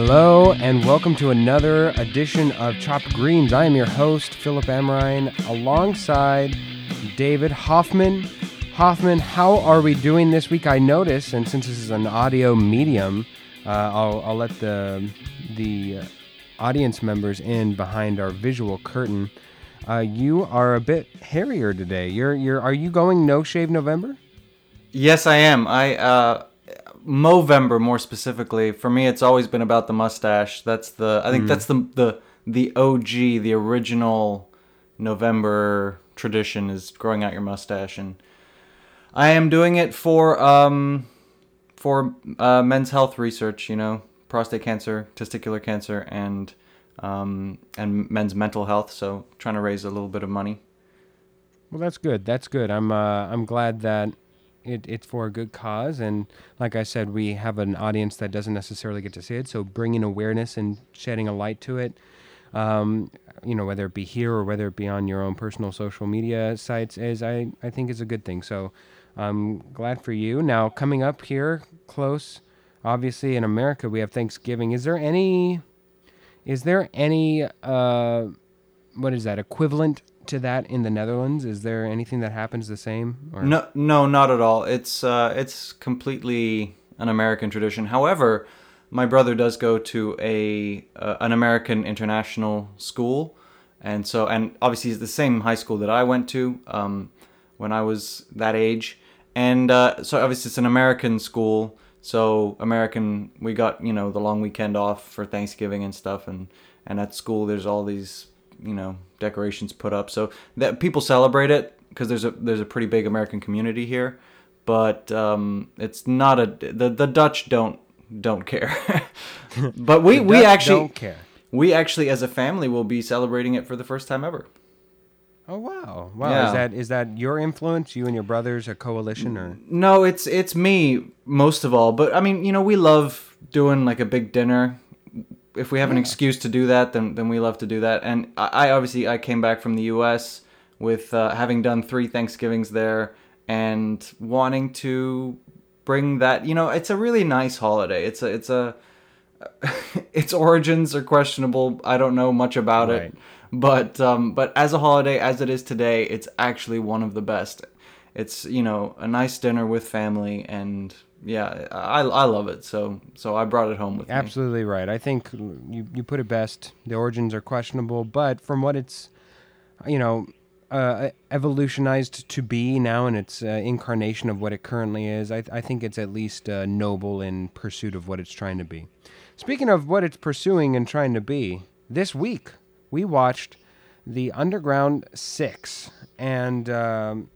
Hello, and welcome to another edition of Chopped Greens. I am your host, Philip Amrine, alongside David Hoffman. Hoffman, how are we doing this week? I notice, and since this is an audio medium, uh, I'll, I'll let the the uh, audience members in behind our visual curtain. Uh, you are a bit hairier today. You're you're are you going no shave November? Yes, I am. I uh Movember more specifically. For me it's always been about the mustache. That's the I think that's the the the OG, the original November tradition is growing out your mustache and I am doing it for um for uh, men's health research, you know, prostate cancer, testicular cancer and um and men's mental health, so trying to raise a little bit of money. Well, that's good. That's good. I'm uh, I'm glad that it, it's for a good cause, and like I said, we have an audience that doesn't necessarily get to see it. So bringing awareness and shedding a light to it, um, you know, whether it be here or whether it be on your own personal social media sites, is I I think is a good thing. So I'm glad for you. Now coming up here close, obviously in America we have Thanksgiving. Is there any is there any uh, what is that equivalent to that in the Netherlands? Is there anything that happens the same? Or? No, no, not at all. It's uh, it's completely an American tradition. However, my brother does go to a uh, an American international school, and so and obviously it's the same high school that I went to um, when I was that age, and uh, so obviously it's an American school. So American, we got you know the long weekend off for Thanksgiving and stuff, and and at school there's all these you know decorations put up so that people celebrate it because there's a there's a pretty big American community here, but um, it's not a the the Dutch don't don't care, but we we actually don't care. we actually as a family will be celebrating it for the first time ever. Oh wow, wow! Yeah. Is that is that your influence? You and your brothers, a coalition, or No, it's it's me most of all. But I mean, you know, we love doing like a big dinner. If we have an excuse to do that, then then we love to do that. And I, I obviously I came back from the U.S. with uh, having done three Thanksgivings there and wanting to bring that. You know, it's a really nice holiday. It's a it's a its origins are questionable. I don't know much about Right. it, but um, but as a holiday as it is today, it's actually one of the best. It's you know a nice dinner with family, and yeah, I I love it. So so I brought it home with me. absolutely right. I think you you put it best. The origins are questionable, but from what it's, you know, uh, evolutionized to be now in its uh, incarnation of what it currently is, I I think it's at least uh, noble in pursuit of what it's trying to be. Speaking of what it's pursuing and trying to be, this week we watched the Underground Six, and um,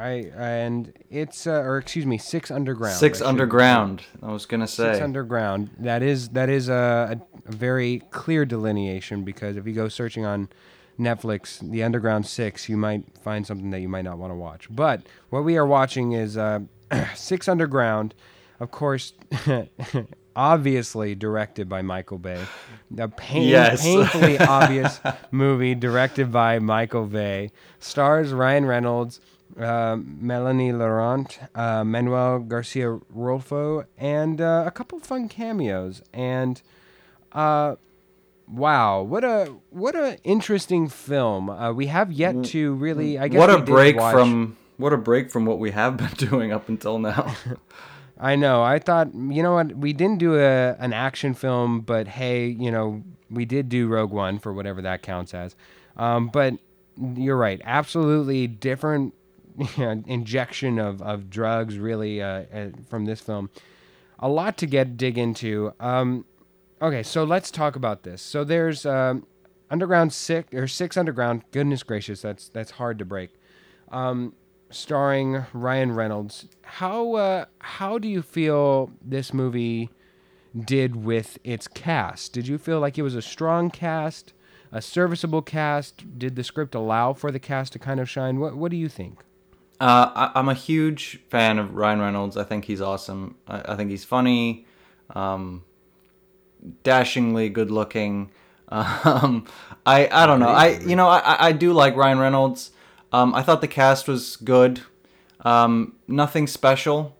I and it's uh, or excuse me, Six Underground. I Six should- underground. I was gonna say. Six underground. That is that is a, a, a very clear delineation because if you go searching on Netflix, the Underground Six, you might find something that you might not want to watch. But what we are watching is uh, Six Underground, of course, obviously directed by Michael Bay. a pain, Yes. painfully obvious movie directed by Michael Bay stars Ryan Reynolds, uh, Melanie Laurent, uh, Manuel Garcia Rulfo, and uh, a couple fun cameos. And uh, wow, what a what a interesting film. Uh, we have yet to really. I guess what a break watch- from what a break from what we have been doing up until now. I know. I thought, you know what? We didn't do a an action film, but hey, you know, we did do Rogue One for whatever that counts as. Um, but you're right. Absolutely different injection of, of drugs, really, uh, uh, from this film. A lot to get dig into. Um, okay, so let's talk about this. So there's um, Underground Six or Six Underground. Goodness gracious, that's that's hard to break um, starring Ryan Reynolds. How uh, how do you feel this movie did with its cast? Did you feel like it was a strong cast, a serviceable cast? Did the script allow for the cast to kind of shine? What What do you think? Uh, I, I'm a huge fan of Ryan Reynolds. I think he's awesome. I, I think he's funny, um, dashingly good looking. Um, I I don't know. I you know I I- do like Ryan Reynolds. Um, I thought the cast was good. Um, nothing special.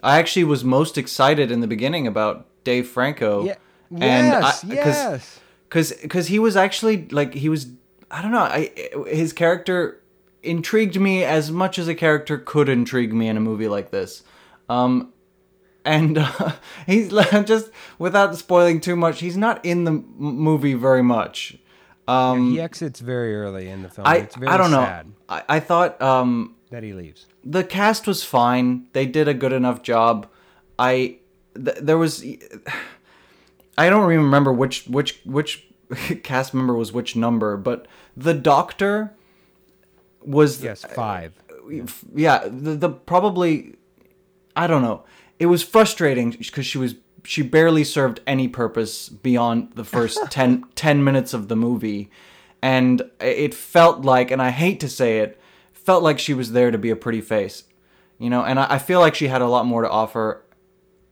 I actually was most excited in the beginning about Dave Franco. Yeah. Yes, I- yes. because because he was actually like he was I don't know I his character intrigued me as much as a character could intrigue me in a movie like this, um, and uh, he's just without spoiling too much, he's not in the m- movie very much. Um, he exits very early in the film. I it's very I don't know. I, I thought um, that he leaves. the cast was fine. They did a good enough job. I th- there was I don't even remember which which which cast member was which number, but the doctor was Yes, uh, five. yeah the, the probably I don't know. It was frustrating because she was she barely served any purpose beyond the first 10, 10 minutes of the movie. And it felt like and I hate to say it felt like she was there to be a pretty face you know? And I, I feel like she had a lot more to offer.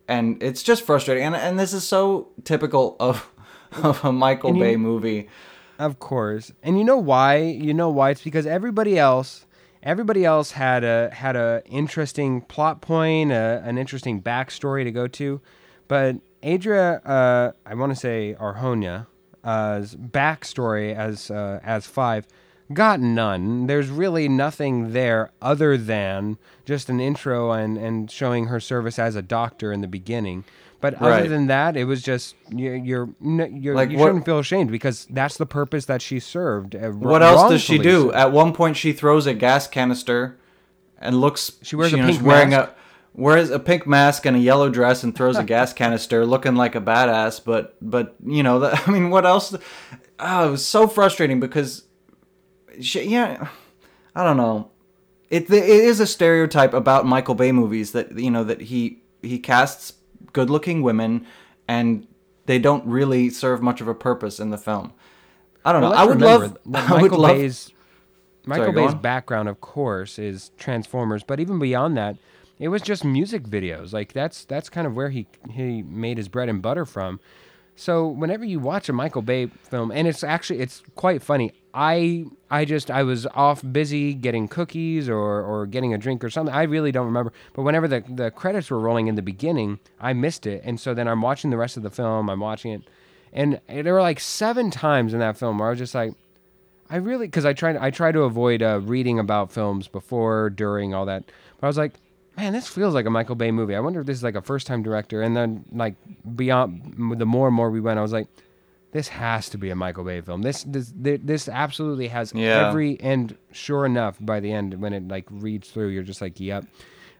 And it's just frustrating. And, and this is so typical of of a Michael you- Bay movie Of course. And you know why? You know why? It's because everybody else everybody else had a had a interesting plot point, a, an interesting backstory to go to. But Adria uh, I want to say Arjonia, uh, backstory as uh, as five got none. There's really nothing there other than just an intro and, and showing her service as a doctor in the beginning. But other Right. than that, it was just you're you're, you're Like, you what- shouldn't feel ashamed because that's the purpose that she served. uh, What else does she do? so. At one point, she throws a gas canister, and looks. She wears a you know, pink wearing mask. a wears a pink mask and a yellow dress, and throws a gas canister, looking like a badass. But but you know, that, I mean, what else? Oh, it was so frustrating because, she, yeah, I don't know. It it is a stereotype about Michael Bay movies that you know that he he casts good looking women, and they don't really serve much of a purpose in the film. I don't know. I would remember love. that I would Michael love. Bay's Michael Sorry, Bay's background, of course, is Transformers, but even beyond that, it was just music videos. Like that's that's kind of where he he made his bread and butter from. So whenever you watch a Michael Bay film, and it's actually it's quite funny. I I just I was off busy getting cookies or or getting a drink or something. I really don't remember. But whenever the the credits were rolling in the beginning, I missed it, and so then I'm watching the rest of the film. I'm watching it, and there were like seven times in that film where I was just like. I really because I tried I try to avoid uh, reading about films before, during, all that. But I was like, man, this feels like a Michael Bay movie. I wonder if this is like a first time director. And then like beyond the more and more we went, I was like, this has to be a Michael Bay film. This this this absolutely has Yeah. every and sure enough, by the end when it like reads through, you're just like, yep.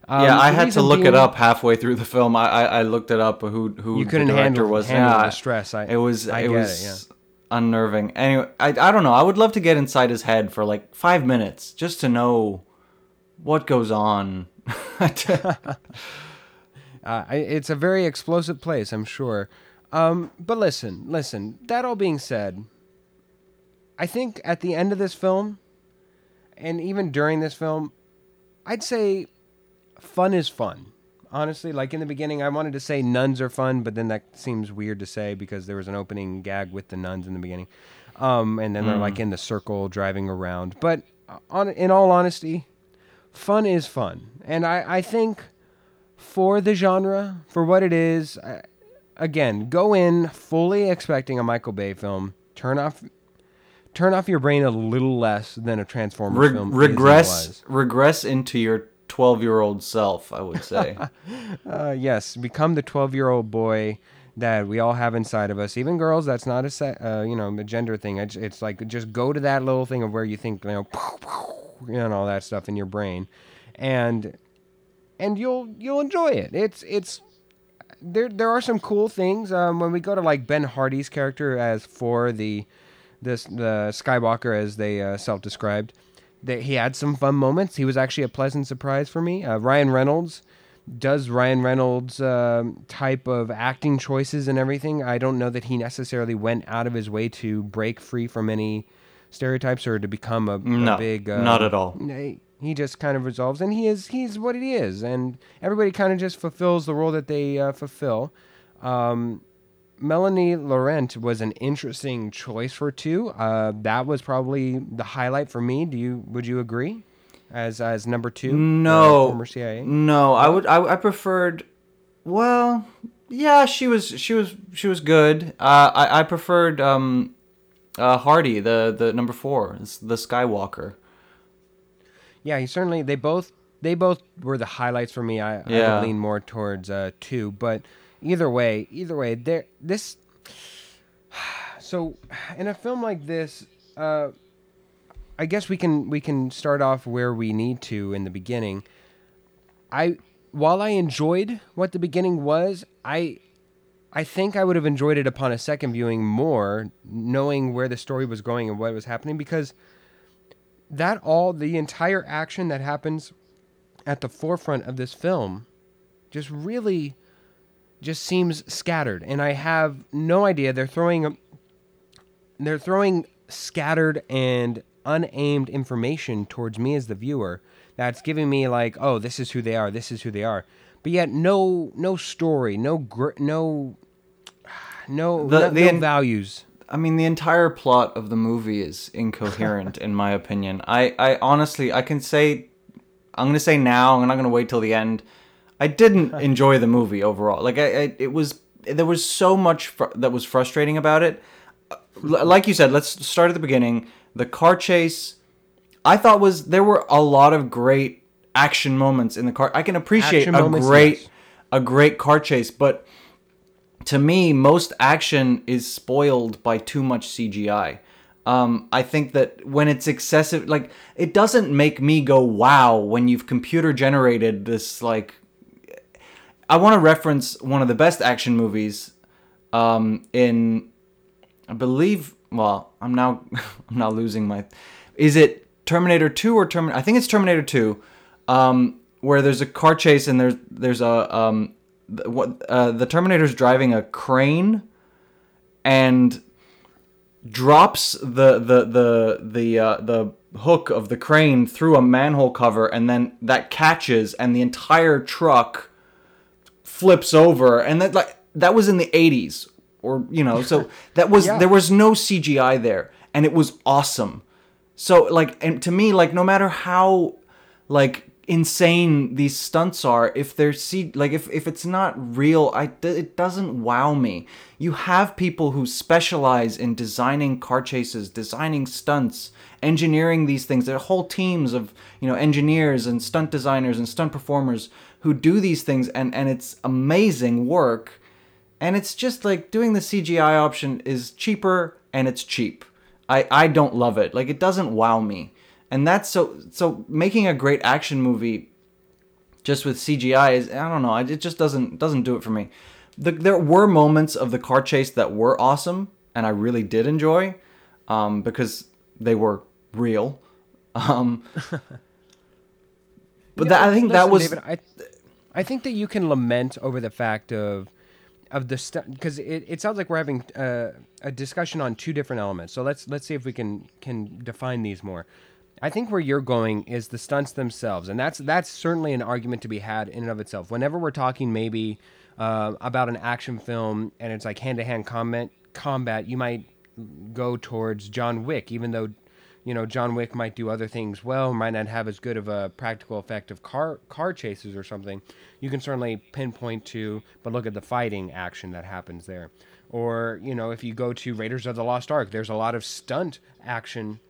Um, yeah, I had to look it up halfway through the film. I I, I looked it up who who You the couldn't director handle was. handle yeah, the stress. I, it was I it was it. Yeah. unnerving. Anyway, I I don't know. I would love to get inside his head for like five minutes just to know what goes on. Uh, it's a very explosive place, I'm sure. Um, but listen, listen. That all being said, I think at the end of this film, and even during this film, I'd say fun is fun. Honestly, like in the beginning, I wanted to say nuns are fun, but then that seems weird to say because there was an opening gag with the nuns in the beginning, um, and then they're like in the circle driving around. But uh, on, in all honesty, fun is fun, and I, I think for the genre, for what it is, uh, again, go in fully expecting a Michael Bay film. Turn off, turn off your brain a little less than a Transformers Re- film. regress regress into your twelve year old self. I would say. Uh, yes, become the twelve-year-old boy that we all have inside of us. Even girls, that's not a uh, you know a gender thing. It's, it's like just go to that little thing of where you think you know, you know, and all that stuff in your brain, and and you'll you'll enjoy it. It's it's there there are some cool things um, when we go to like Ben Hardy's character as for the this the Skywalker as they uh, self-described. That he had some fun moments. He was actually a pleasant surprise for me. Uh, Ryan Reynolds does Ryan Reynolds um, type of acting choices and everything. I don't know that he necessarily went out of his way to break free from any stereotypes or to become a, a No, big. Uh, not at all. He just kind of resolves, and he is he's what he is, and everybody kind of just fulfills the role that they uh, fulfill. Um, Melanie Laurent was an interesting choice for two. Uh, that was probably the highlight for me. Do you would you agree? As as number two, No, former CIA. no. I would. I, I preferred. Well, Yeah, she was she was she was good. Uh, I I preferred um, uh, Hardy, the the number four, the Skywalker. Yeah, he certainly. They both they both were the highlights for me. I, Yeah. I would lean more towards uh, two, but either way, either way, there this. So, in a film like this, uh, I guess we can we can start off where we need to in the beginning. I while I enjoyed what the beginning was, I I think I would have enjoyed it upon a second viewing more, knowing where the story was going and what was happening because that all the entire action that happens at the forefront of this film just really just seems scattered. And I have no idea. They're throwing they're throwing scattered and unaimed information towards me as the viewer that's giving me like oh this is who they are this is who they are. But yet no no story no gr- no no The- no, the no values I mean, the entire plot of the movie is incoherent, in my opinion. I, I honestly, I can say, I'm gonna say now. I'm not gonna wait till the end. I didn't enjoy the movie overall. Like, I, I it was there was so much fr- that was frustrating about it. Uh, like you said, let's start at the beginning. The car chase, I thought was there were a lot of great action moments in the car. I can appreciate Action a moments, great yes. a great car chase, but to me, most action is spoiled by too much CGI. Um, I think that when it's excessive, like it doesn't make me go wow when you've computer generated this. Like, I want to reference one of the best action movies um, in, I believe. Well, I'm now I'm now losing my. Is it Terminator Two or Terminator? I think it's Terminator Two, um, where there's a car chase and there's there's a um, what uh, the Terminator's driving a crane, and drops the the the the uh, the hook of the crane through a manhole cover, and then that catches, and the entire truck flips over, and that like that was in the '80s, or you know, so that was Yeah. there was no CGI there, and it was awesome. So like, and to me, like, no matter how like insane these stunts are, if they're see like if if it's not real, I it doesn't wow me. You have people who specialize in designing car chases, designing stunts, engineering these things. There are whole teams of you know engineers and stunt designers and stunt performers who do these things, and and it's amazing work. And it's just like doing the CGI option is cheaper and it's cheap. I, I don't love it. Like it doesn't wow me. And that's so so making a great action movie just with CGI is I don't know, it just doesn't doesn't do it for me. The, there were moments of the car chase that were awesome and I really did enjoy um, because they were real. Um, but that, I think that was. David, I, I think that you can lament over the fact of of the stuff because it, it sounds like we're having uh, a discussion on two different elements. So let's let's see if we can can define these more. I think where you're going is the stunts themselves, and that's that's certainly an argument to be had in and of itself. Whenever we're talking maybe uh, about an action film and it's like hand to hand combat combat, you might go towards John Wick, even though you know John Wick might do other things well, might not have as good of a practical effect of car car chases or something. You can certainly pinpoint to, but look at the fighting action that happens there. Or you know, if you go to Raiders of the Lost Ark, there's a lot of stunt action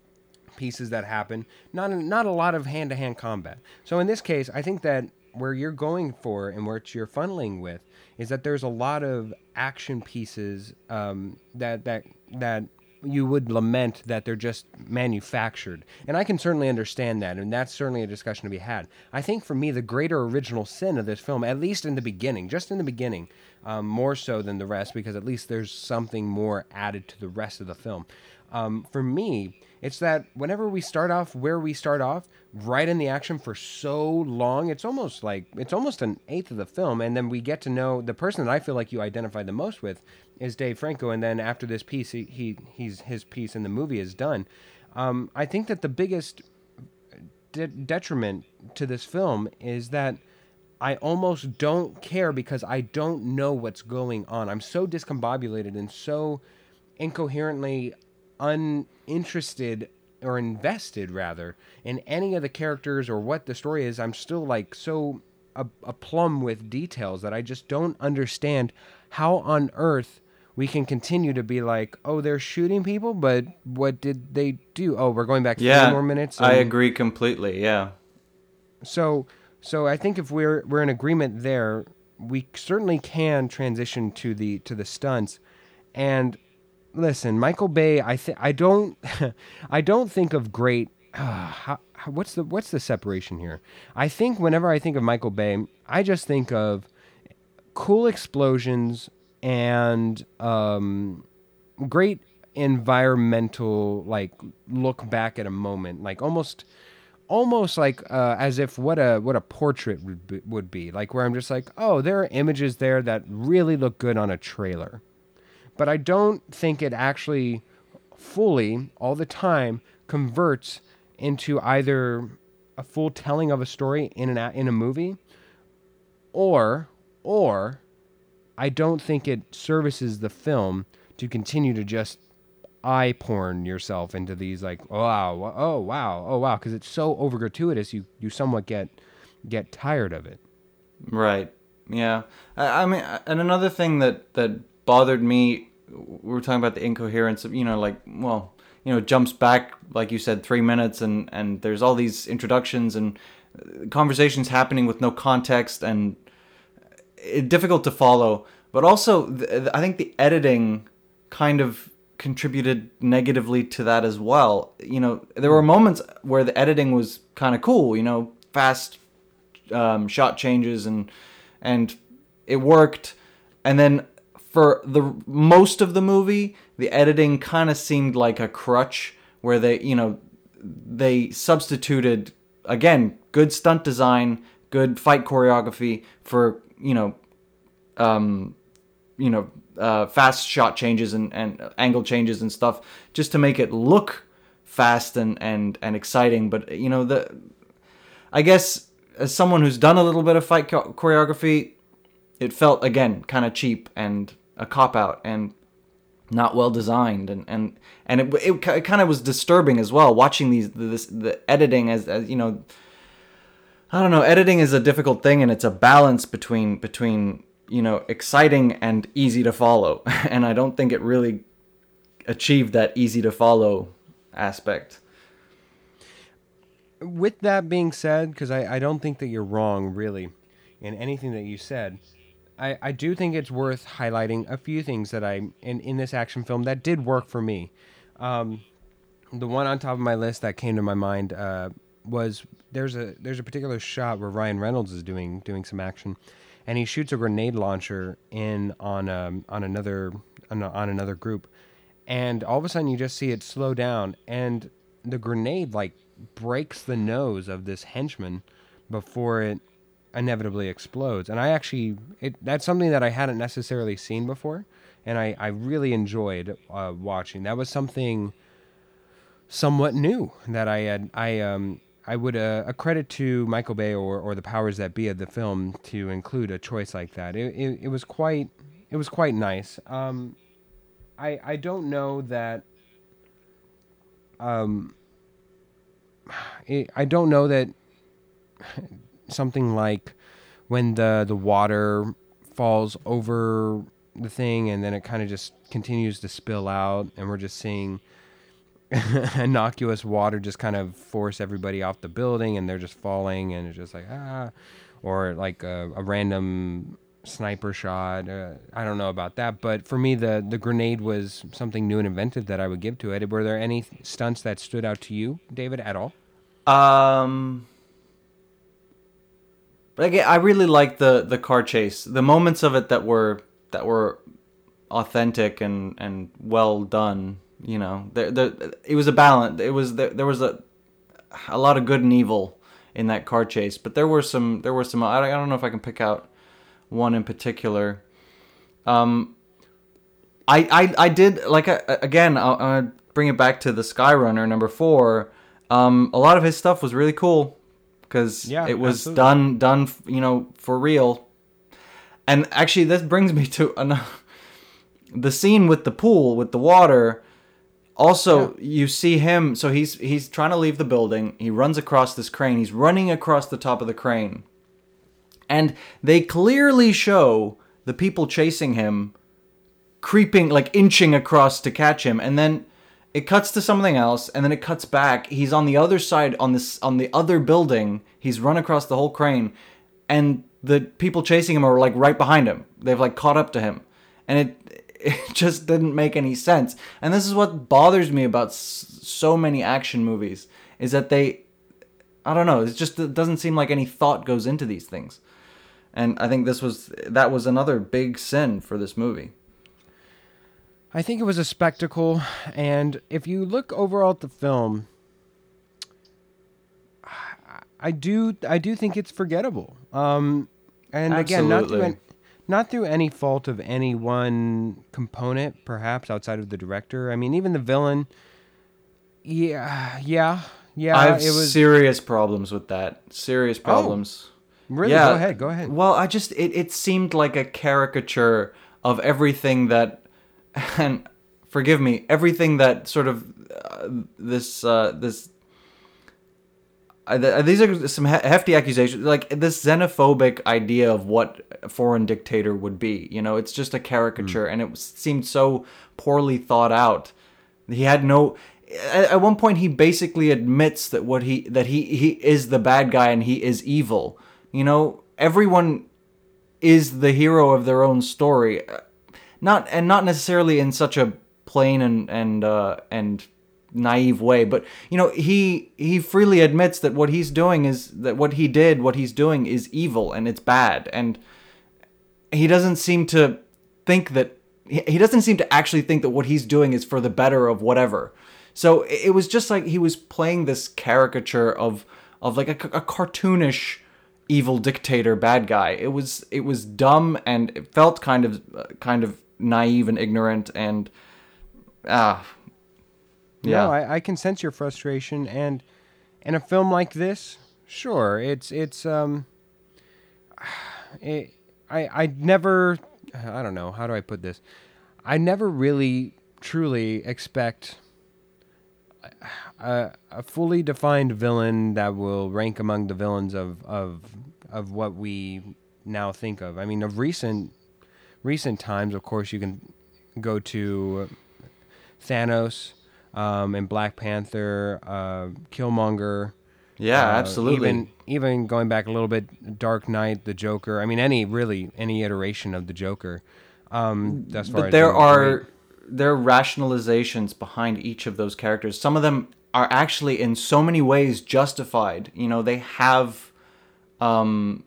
pieces that happen, not not a lot of hand to hand combat. So in this case, I think that where you're going for and where you're funneling with is that there's a lot of action pieces um, that that that you would lament that they're just manufactured. And I can certainly understand that, and that's certainly a discussion to be had. I think for me, the greater original sin of this film, at least in the beginning, just in the beginning, um, more so than the rest, because at least there's something more added to the rest of the film. Um, for me, it's that whenever we start off where we start off, right in the action for so long, it's almost like it's almost an eighth of the film, and then we get to know the person that I feel like you identify the most with is Dave Franco, and then after this piece, he, he he's his piece in the movie is done. Um, I think that the biggest de- detriment to this film is that I almost don't care because I don't know what's going on. I'm so discombobulated and so incoherently uninterested or invested rather in any of the characters or what the story is. I'm still like so a, a plum with details that I just don't understand how on earth we can continue to be like, oh, they're shooting people, but what did they do? Oh, we're going back three Yeah, more minutes. I agree completely. Yeah. So, so I think if we're we're in agreement there, we certainly can transition to the to the stunts. And listen, Michael Bay, I think I don't, I don't think of great. how, how, what's the what's the separation here? I think whenever I think of Michael Bay, I just think of cool explosions and um, great environmental like look back at a moment, like almost almost like uh, as if what a what a portrait would be, would be like where I'm just like oh there are images there that really look good on a trailer but I don't think it actually fully all the time converts into either a full telling of a story in an a- in a movie or or I don't think it services the film to continue to just eye porn yourself into these like oh wow oh wow oh wow because it's so over gratuitous you you somewhat get get tired of it Right. Yeah. I, I mean, and another thing that that bothered me, we were talking about the incoherence of, you know, like, well, you know, jumps back, like you said, three minutes, and and there's all these introductions and uh, conversations happening with no context and it, difficult to follow. But also, th- I think the editing kind of contributed negatively to that as well. You know, there were moments where the editing was kind of cool. You know, fast um, shot changes and and it worked. And then for the most of the movie, the editing kind of seemed like a crutch where they, you know, they substituted again good stunt design, good fight choreography for you know, um, you know, uh, fast shot changes and, and angle changes and stuff just to make it look fast and, and, and exciting. But you know the, I guess as someone who's done a little bit of fight choreography, it felt again kind of cheap and a cop out and not well designed. And and and it it, ki- kind of was disturbing as well watching these this the editing as, as you know I don't know editing is a difficult thing and it's a balance between between you know exciting and easy to follow. And I don't think it really achieved that easy to follow aspect. With that being said, because I, I don't think that you're wrong really in anything that you said, I, I do think it's worth highlighting a few things that I in, in this action film that did work for me. Um, the one on top of my list that came to my mind uh, was there's a there's a particular shot where Ryan Reynolds is doing doing some action, and he shoots a grenade launcher in on um, on another on, on another group, and all of a sudden you just see it slow down, and the grenade like breaks the nose of this henchman before it inevitably explodes. And I actually, it, that's something that I hadn't necessarily seen before, and I, I really enjoyed uh, watching. That was something somewhat new that I had. I um I would uh, a credit to Michael Bay or, or the powers that be of the film to include a choice like that. It, it, it was quite it was quite nice. Um, I I don't know that. Um, it, I don't know that something like when the the water falls over the thing and then it kind of just continues to spill out and we're just seeing innocuous water just kind of force everybody off the building and they're just falling and it's just like ah or like a, a random sniper shot uh, i don't know about that but for me the the grenade was something new and inventive that i would give to it. Were there any stunts that stood out to you david at all? Um, but again, I really like the the car chase. The moments of it that were that were authentic and and well done. You know, there there it was a balance. It was there, there was a a lot of good and evil in that car chase, but there were some there were some. I don't, know if I can pick out one in particular. Um, I I I did like again. I'll, I'll bring it back to the Skyrunner number four. Um, a lot of his stuff was really cool because Yeah, it was absolutely. done done you know for real. And actually, this brings me to another the scene with the pool with the water. Also, you see him. So he's he's trying to leave the building. He runs across this crane. He's running across the top of the crane, and they clearly show the people chasing him creeping like inching across to catch him and then it cuts to something else and then it cuts back. He's on the other side on this on the other building. He's run across the whole crane and the people chasing him are like right behind him. They've like caught up to him. And it it just didn't make any sense. And this is what bothers me about s- so many action movies is that they i don't know just it doesn't seem like any thought goes into these things. And i think this was that was another big sin for this movie I think it was a spectacle, and if you look overall at the film, I do I do think it's forgettable. Um, and again, not through an, not through any fault of any one component, perhaps outside of the director. I mean, even the villain. Yeah, yeah, yeah. I have it was serious problems with that. Serious problems. really. yeah. Go ahead. Go ahead. Well, I just it, it seemed like a caricature of everything that, and forgive me, everything that sort of uh, this uh, this. Uh, these are some hefty accusations, like this xenophobic idea of what a foreign dictator would be. You know, it's just a caricature, and it was, seemed so poorly thought out. He had no. At, at one point, he basically admits that what he that he he is the bad guy and he is evil. You know, everyone is the hero of their own story, not and not necessarily in such a plain and and uh, and naive way, but you know he he freely admits that what he's doing is that what he did, what he's doing is evil and it's bad, and he doesn't seem to think that he doesn't seem to actually think that what he's doing is for the better of whatever. So it it was just like he was playing this caricature of of like a, a cartoonish evil dictator bad guy. It was it was dumb and it felt kind of uh, kind of naive and ignorant and ah yeah. No, I, I can sense your frustration, and in a film like this, sure, it's it's um, it, I I never, I don't know how do I put this, I never really truly expect a, a fully defined villain that will rank among the villains of of of what we now think of. I mean, of recent recent times, of course, you can go to Thanos um, and Black Panther, uh, Killmonger. yeah, uh, absolutely. Even even going back a little bit, Dark Knight, the Joker. I mean, any really any iteration of the Joker. Um, thus far, but there are there are rationalizations behind each of those characters. Some of them are actually in so many ways justified. You know, they have um,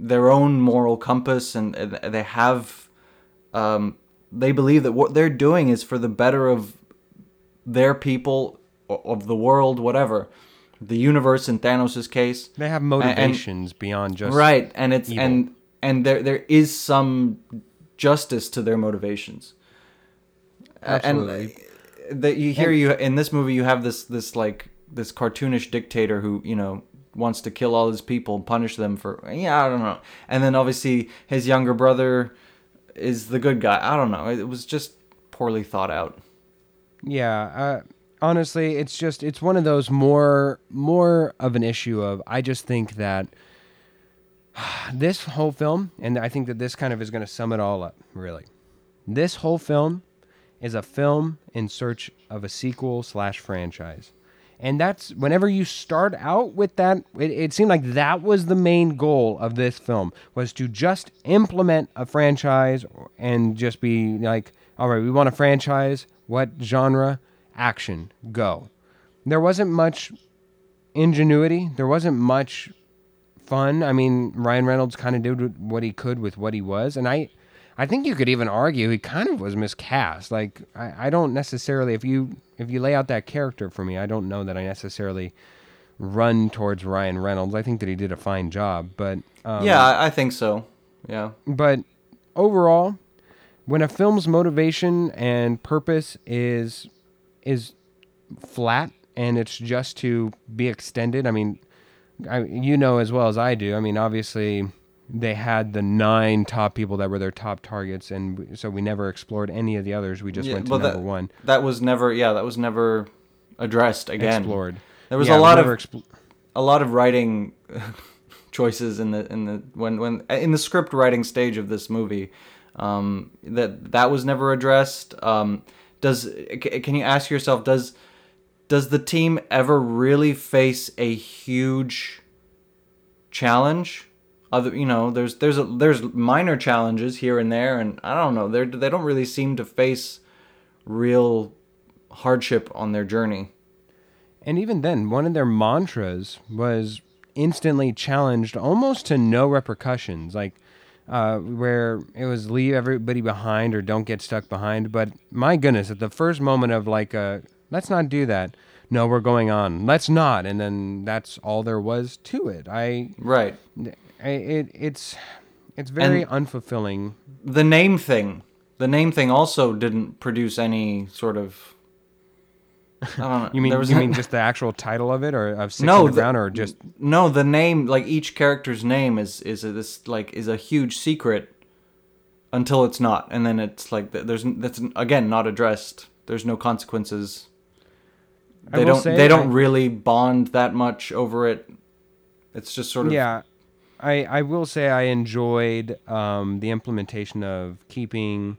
their own moral compass, and they have um, they believe that what they're doing is for the better of their people, of the world, whatever, the universe. In Thanos' case, They have and- motivations beyond just right and it's evil. and and there there is some justice to their motivations Absolutely. and that you hear you in this movie you have this this like this cartoonish dictator who you know wants to kill all his people and punish them for yeah i don't know and then obviously his younger brother is the good guy. I don't know. It was just poorly thought out. Yeah, uh, honestly, it's just it's one of those more more of an issue of I just think that this whole film, and I think that this kind of is going to sum it all up. Really, this whole film is a film in search of a sequel slash franchise, and that's whenever you start out with that. It, it seemed like that was the main goal of this film was to just implement a franchise and just be like, all right, we want a franchise. What genre? Action. Go. There wasn't much ingenuity. There wasn't much fun. I mean, Ryan Reynolds kind of did what he could with what he was, and I, I think you could even argue he kind of was miscast. Like I, I don't necessarily if you if you lay out that character for me, I don't know that I necessarily run towards Ryan Reynolds. I think that he did a fine job, but um, yeah I, I think so yeah but overall, when a film's motivation and purpose is is flat and it's just to be extended, I mean, I, you know as well as I do. I mean, obviously they had the nine top people that were their top targets, and so we never explored any of the others. We just Yeah, went to number that- one. that was never yeah that was never addressed again Explored. there was Yeah, a lot of expl- a lot of writing choices in the in the when when in the script writing stage of this movie. Um, that that was never addressed. Um, does c- can you ask yourself does does the team ever really face a huge challenge? Other, you know, there's there's a, there's minor challenges here and there, and I don't know. They they don't really seem to face real hardship on their journey. And even then, one of their mantras was instantly challenged almost to no repercussions. Like, uh, where it was leave everybody behind or don't get stuck behind. But my goodness, at the first moment of like, uh, let's not do that. No, we're going on. Let's not. And then that's all there was to it. I, Right. It, it's, it's very And- unfulfilling. The name thing. The name thing also didn't produce any sort of. I don't know. You mean you mean just the actual title of it, or of Six No, the- or just no the name like each character's name is is a, this like is a huge secret until it's not and then it's like there's that's again not addressed there's no consequences they don't they don't I- really bond that much over it it's just sort of Yeah, I I will say I enjoyed um, the implementation of keeping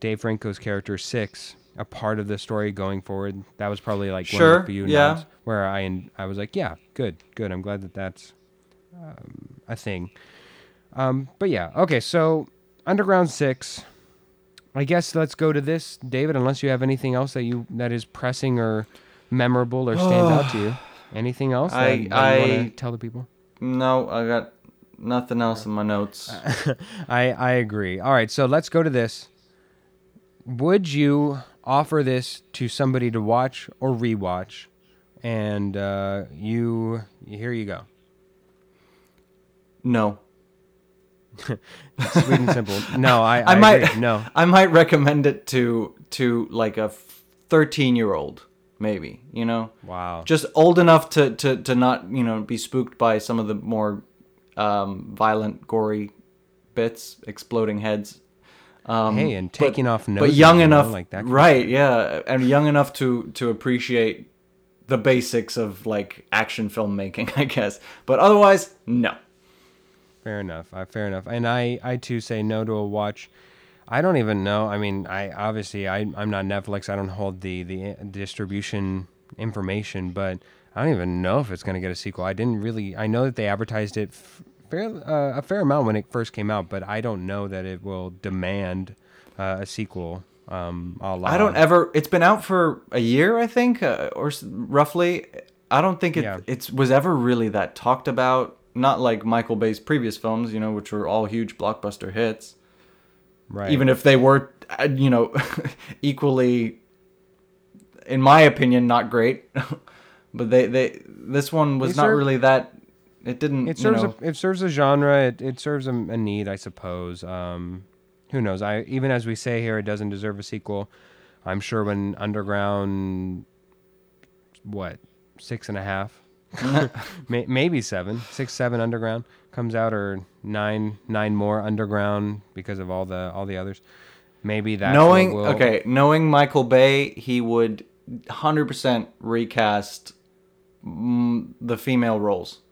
Dave Franco's character Six a part of the story going forward. That was probably like one of the few yeah. nods where I I was like, yeah, good, good. I'm glad that that's um, a thing. Um, but yeah, okay. So Underground Six. I guess let's go to this, David. Unless you have anything else that you that is pressing or memorable or stands out to you. Anything else that, I- you want to tell the people? no i got nothing else in my notes I I agree. All right, so let's go to this. Would you offer this to somebody to watch or rewatch? And uh, you here you go. no Sweet and simple. No, I I, I might agree. no. I might recommend it to to like a 13 year old maybe you know Wow. just old enough to, to, to not you know be spooked by some of the more um, violent gory bits exploding heads um, hey, and but- taking off but noses. young you know, enough like that. kind of right yeah and young enough to to appreciate the basics of like action filmmaking i guess but otherwise no Fair enough. Uh, fair enough. And I, I too say no to a watch. I don't even know. I mean, I obviously I, I'm not Netflix. I don't hold the the uh, distribution information, but I don't even know if it's going to get a sequel. I didn't really. I know that they advertised it f- fair, uh, a fair amount when it first came out, but I don't know that it will demand uh, a sequel. Um, a i don't ever it's been out for a year i think uh, or s- roughly i don't think it Yeah. it's was ever really that talked about not like michael bay's previous films you know which were all huge blockbuster hits right. even if they were uh, you know equally in my opinion not great but they they this one was not really that it didn't it you serves know, a, it serves a genre. It, it serves a, a need, I suppose. Um, who knows? I even as we say here, it doesn't deserve a sequel. I'm sure when Underground, what six and a half, maybe seven, six, seven Underground comes out, or nine, nine more Underground because of all the all the others. Maybe that knowing will, okay knowing michael bay he would 100% recast mm, the female roles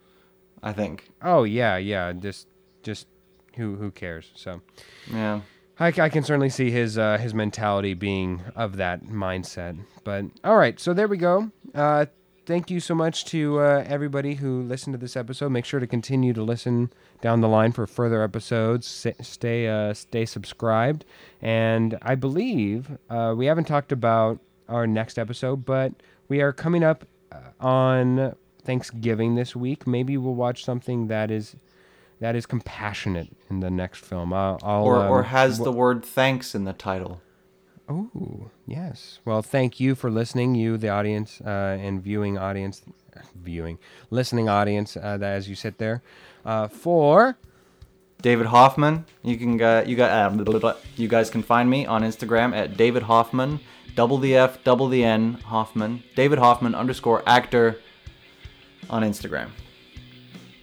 i think Oh yeah, yeah. Just just who who cares? So. yeah I, I can certainly see his uh, his mentality being of that mindset. But all right, so there we go. Uh, thank you so much to uh, everybody who listened to this episode. Make sure to continue to listen down the line for further episodes. S- stay uh, stay subscribed, and I believe uh, we haven't talked about our next episode, but we are coming up on Thanksgiving this week. Maybe we'll watch something that is that is compassionate in the next film. I'll, I'll or um, or has wh- the word thanks in the title Oh, yes. Well, thank you for listening, you, the audience, uh, and viewing audience, viewing, listening audience, uh, that as you sit there, uh, for David Hoffman. You can uh, you got uh, you guys can find me on Instagram at David Hoffman, double the F, double the N, Hoffman. David Hoffman underscore actor on Instagram.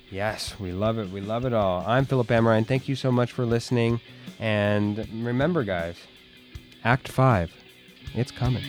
yes, we love it. We love it all. I'm Philip Amrine. Thank you so much for listening, and remember, guys, Act Five, it's coming.